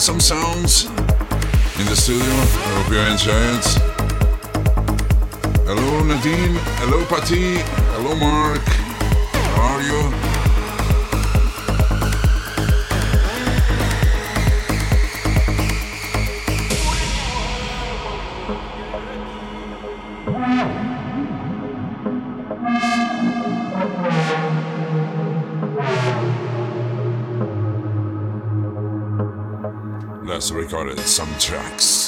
some sounds in the studio. I hope you enjoy it. Hello Nadine. Hello Patty. Hello Mark. Let's record some tracks.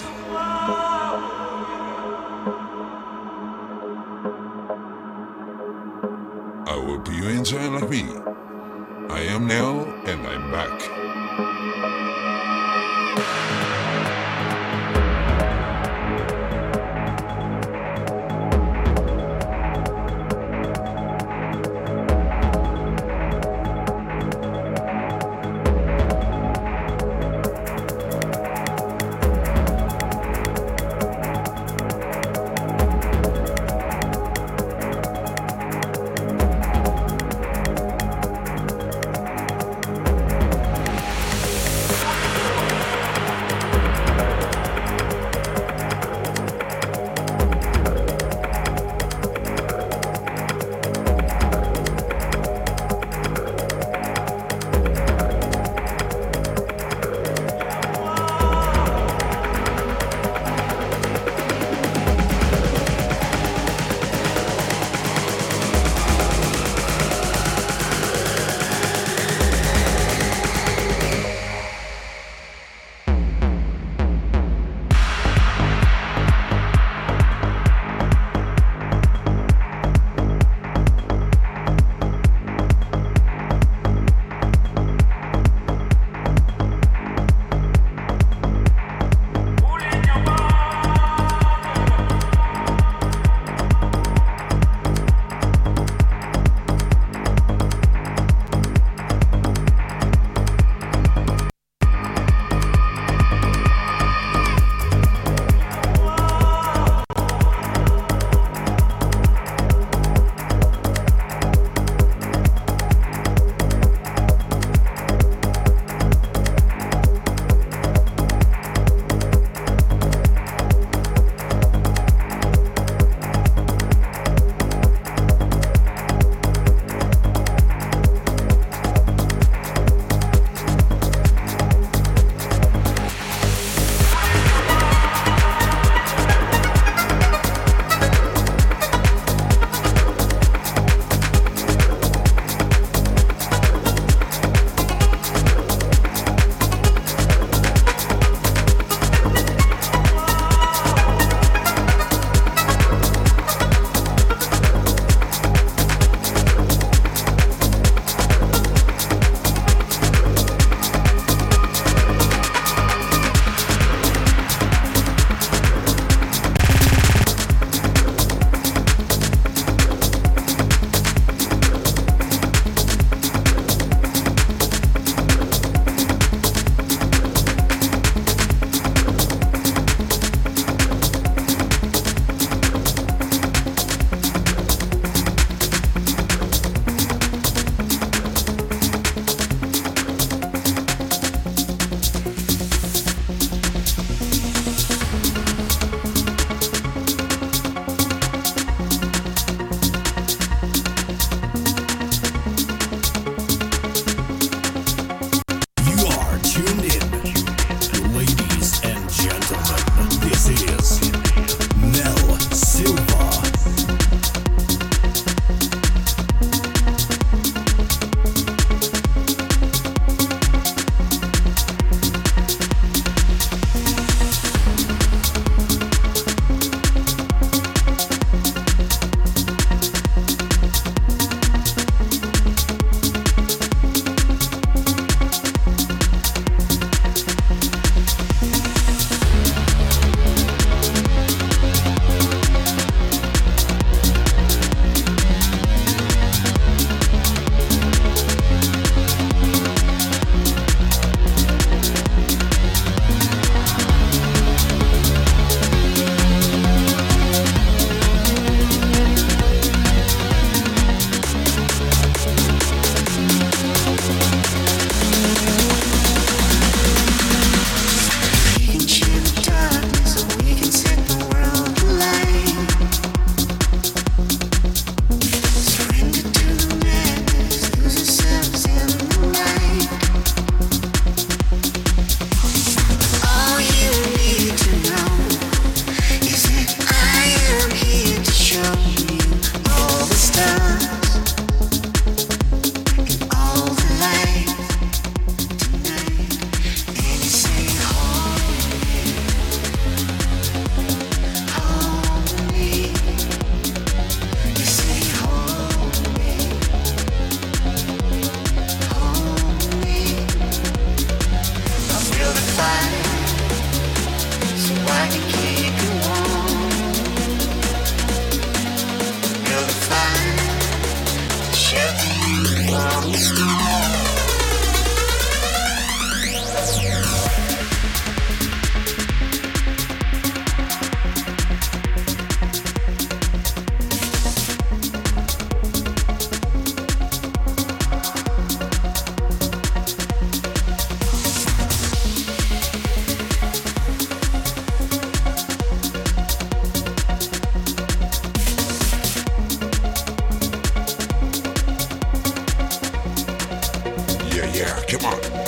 Музыка.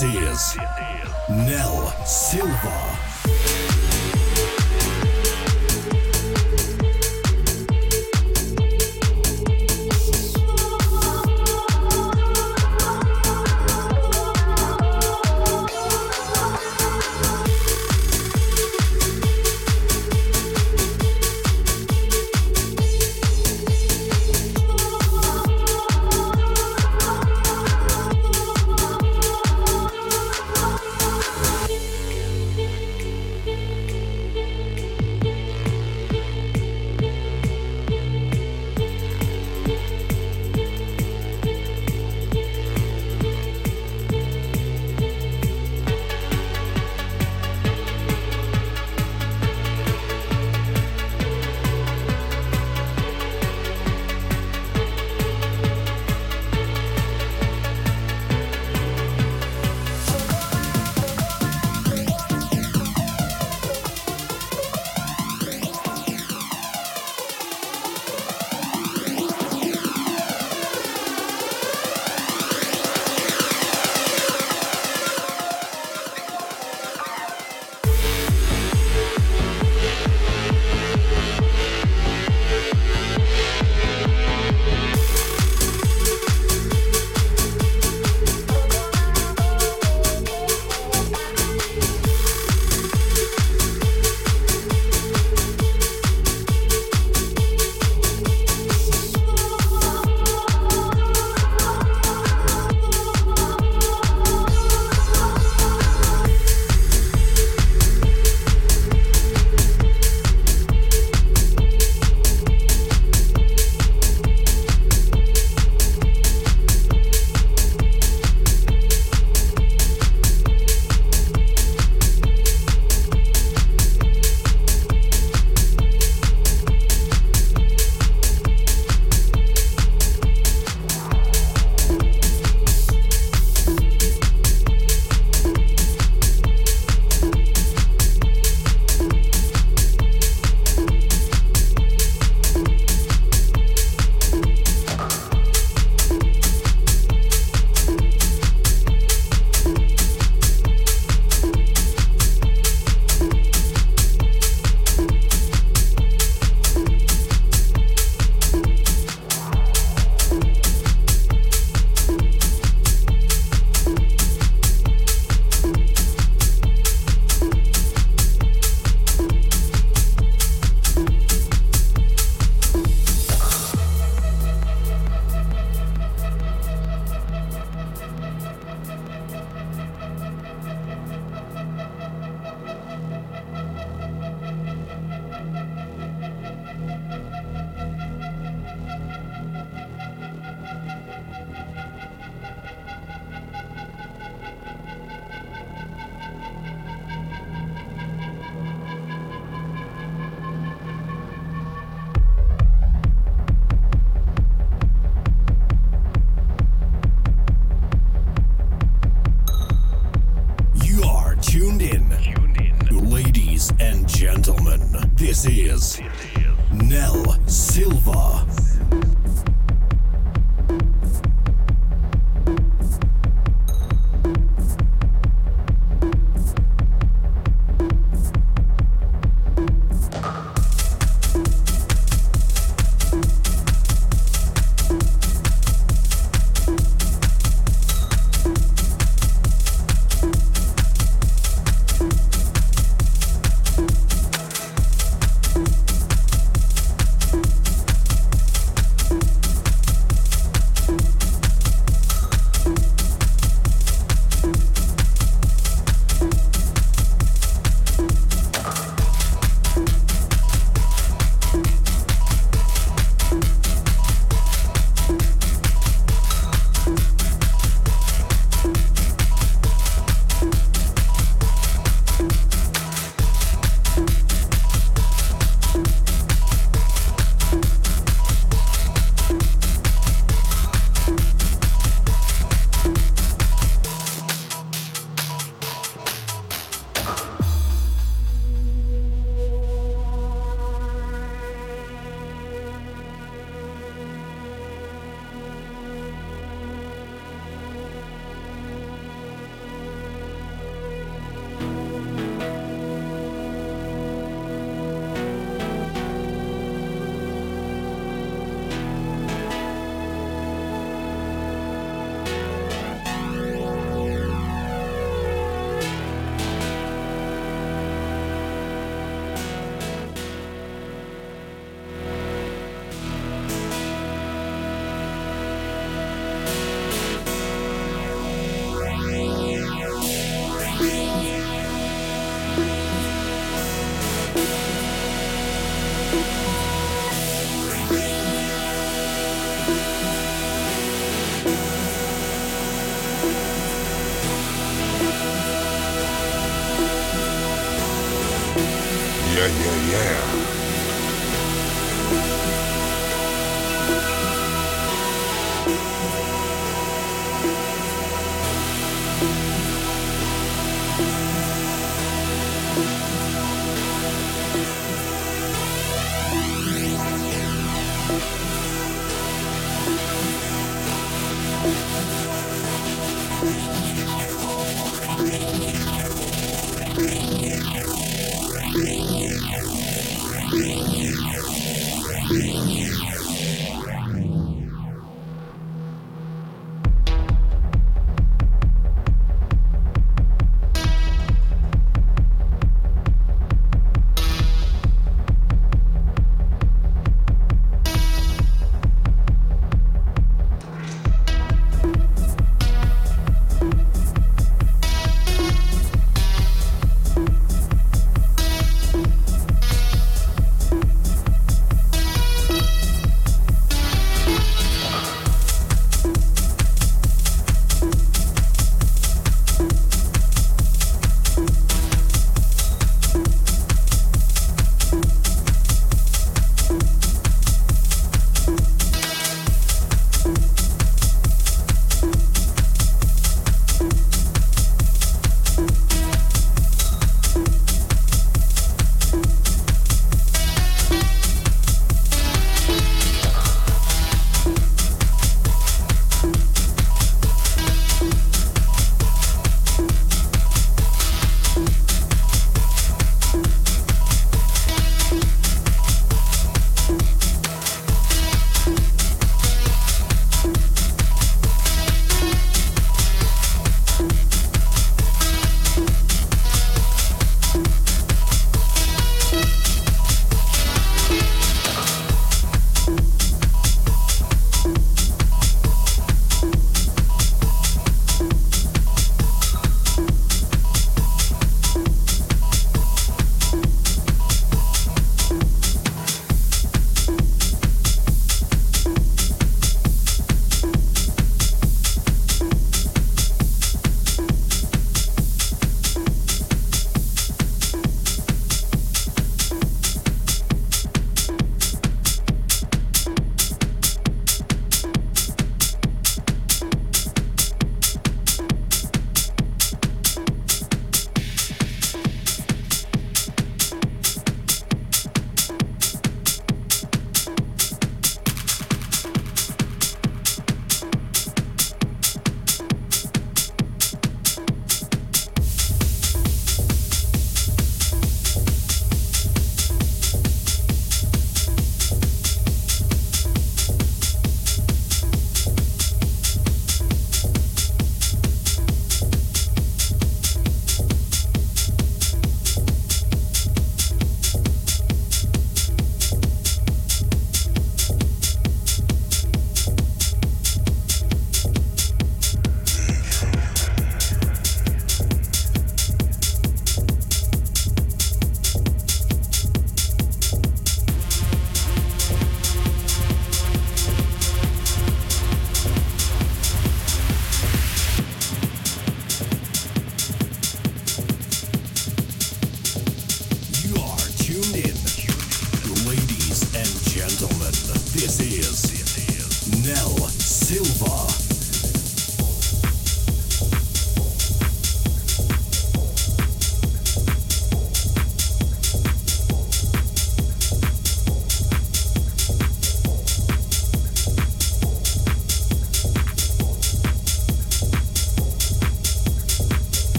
This is Nell Silva.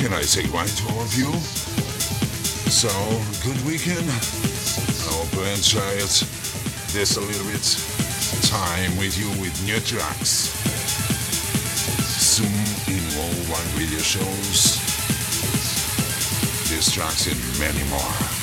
Can I say right to all of you? So, good weekend. I hope you enjoyed this a little bit time with you with new tracks. Soon in worldwide radio shows. These tracks and many more.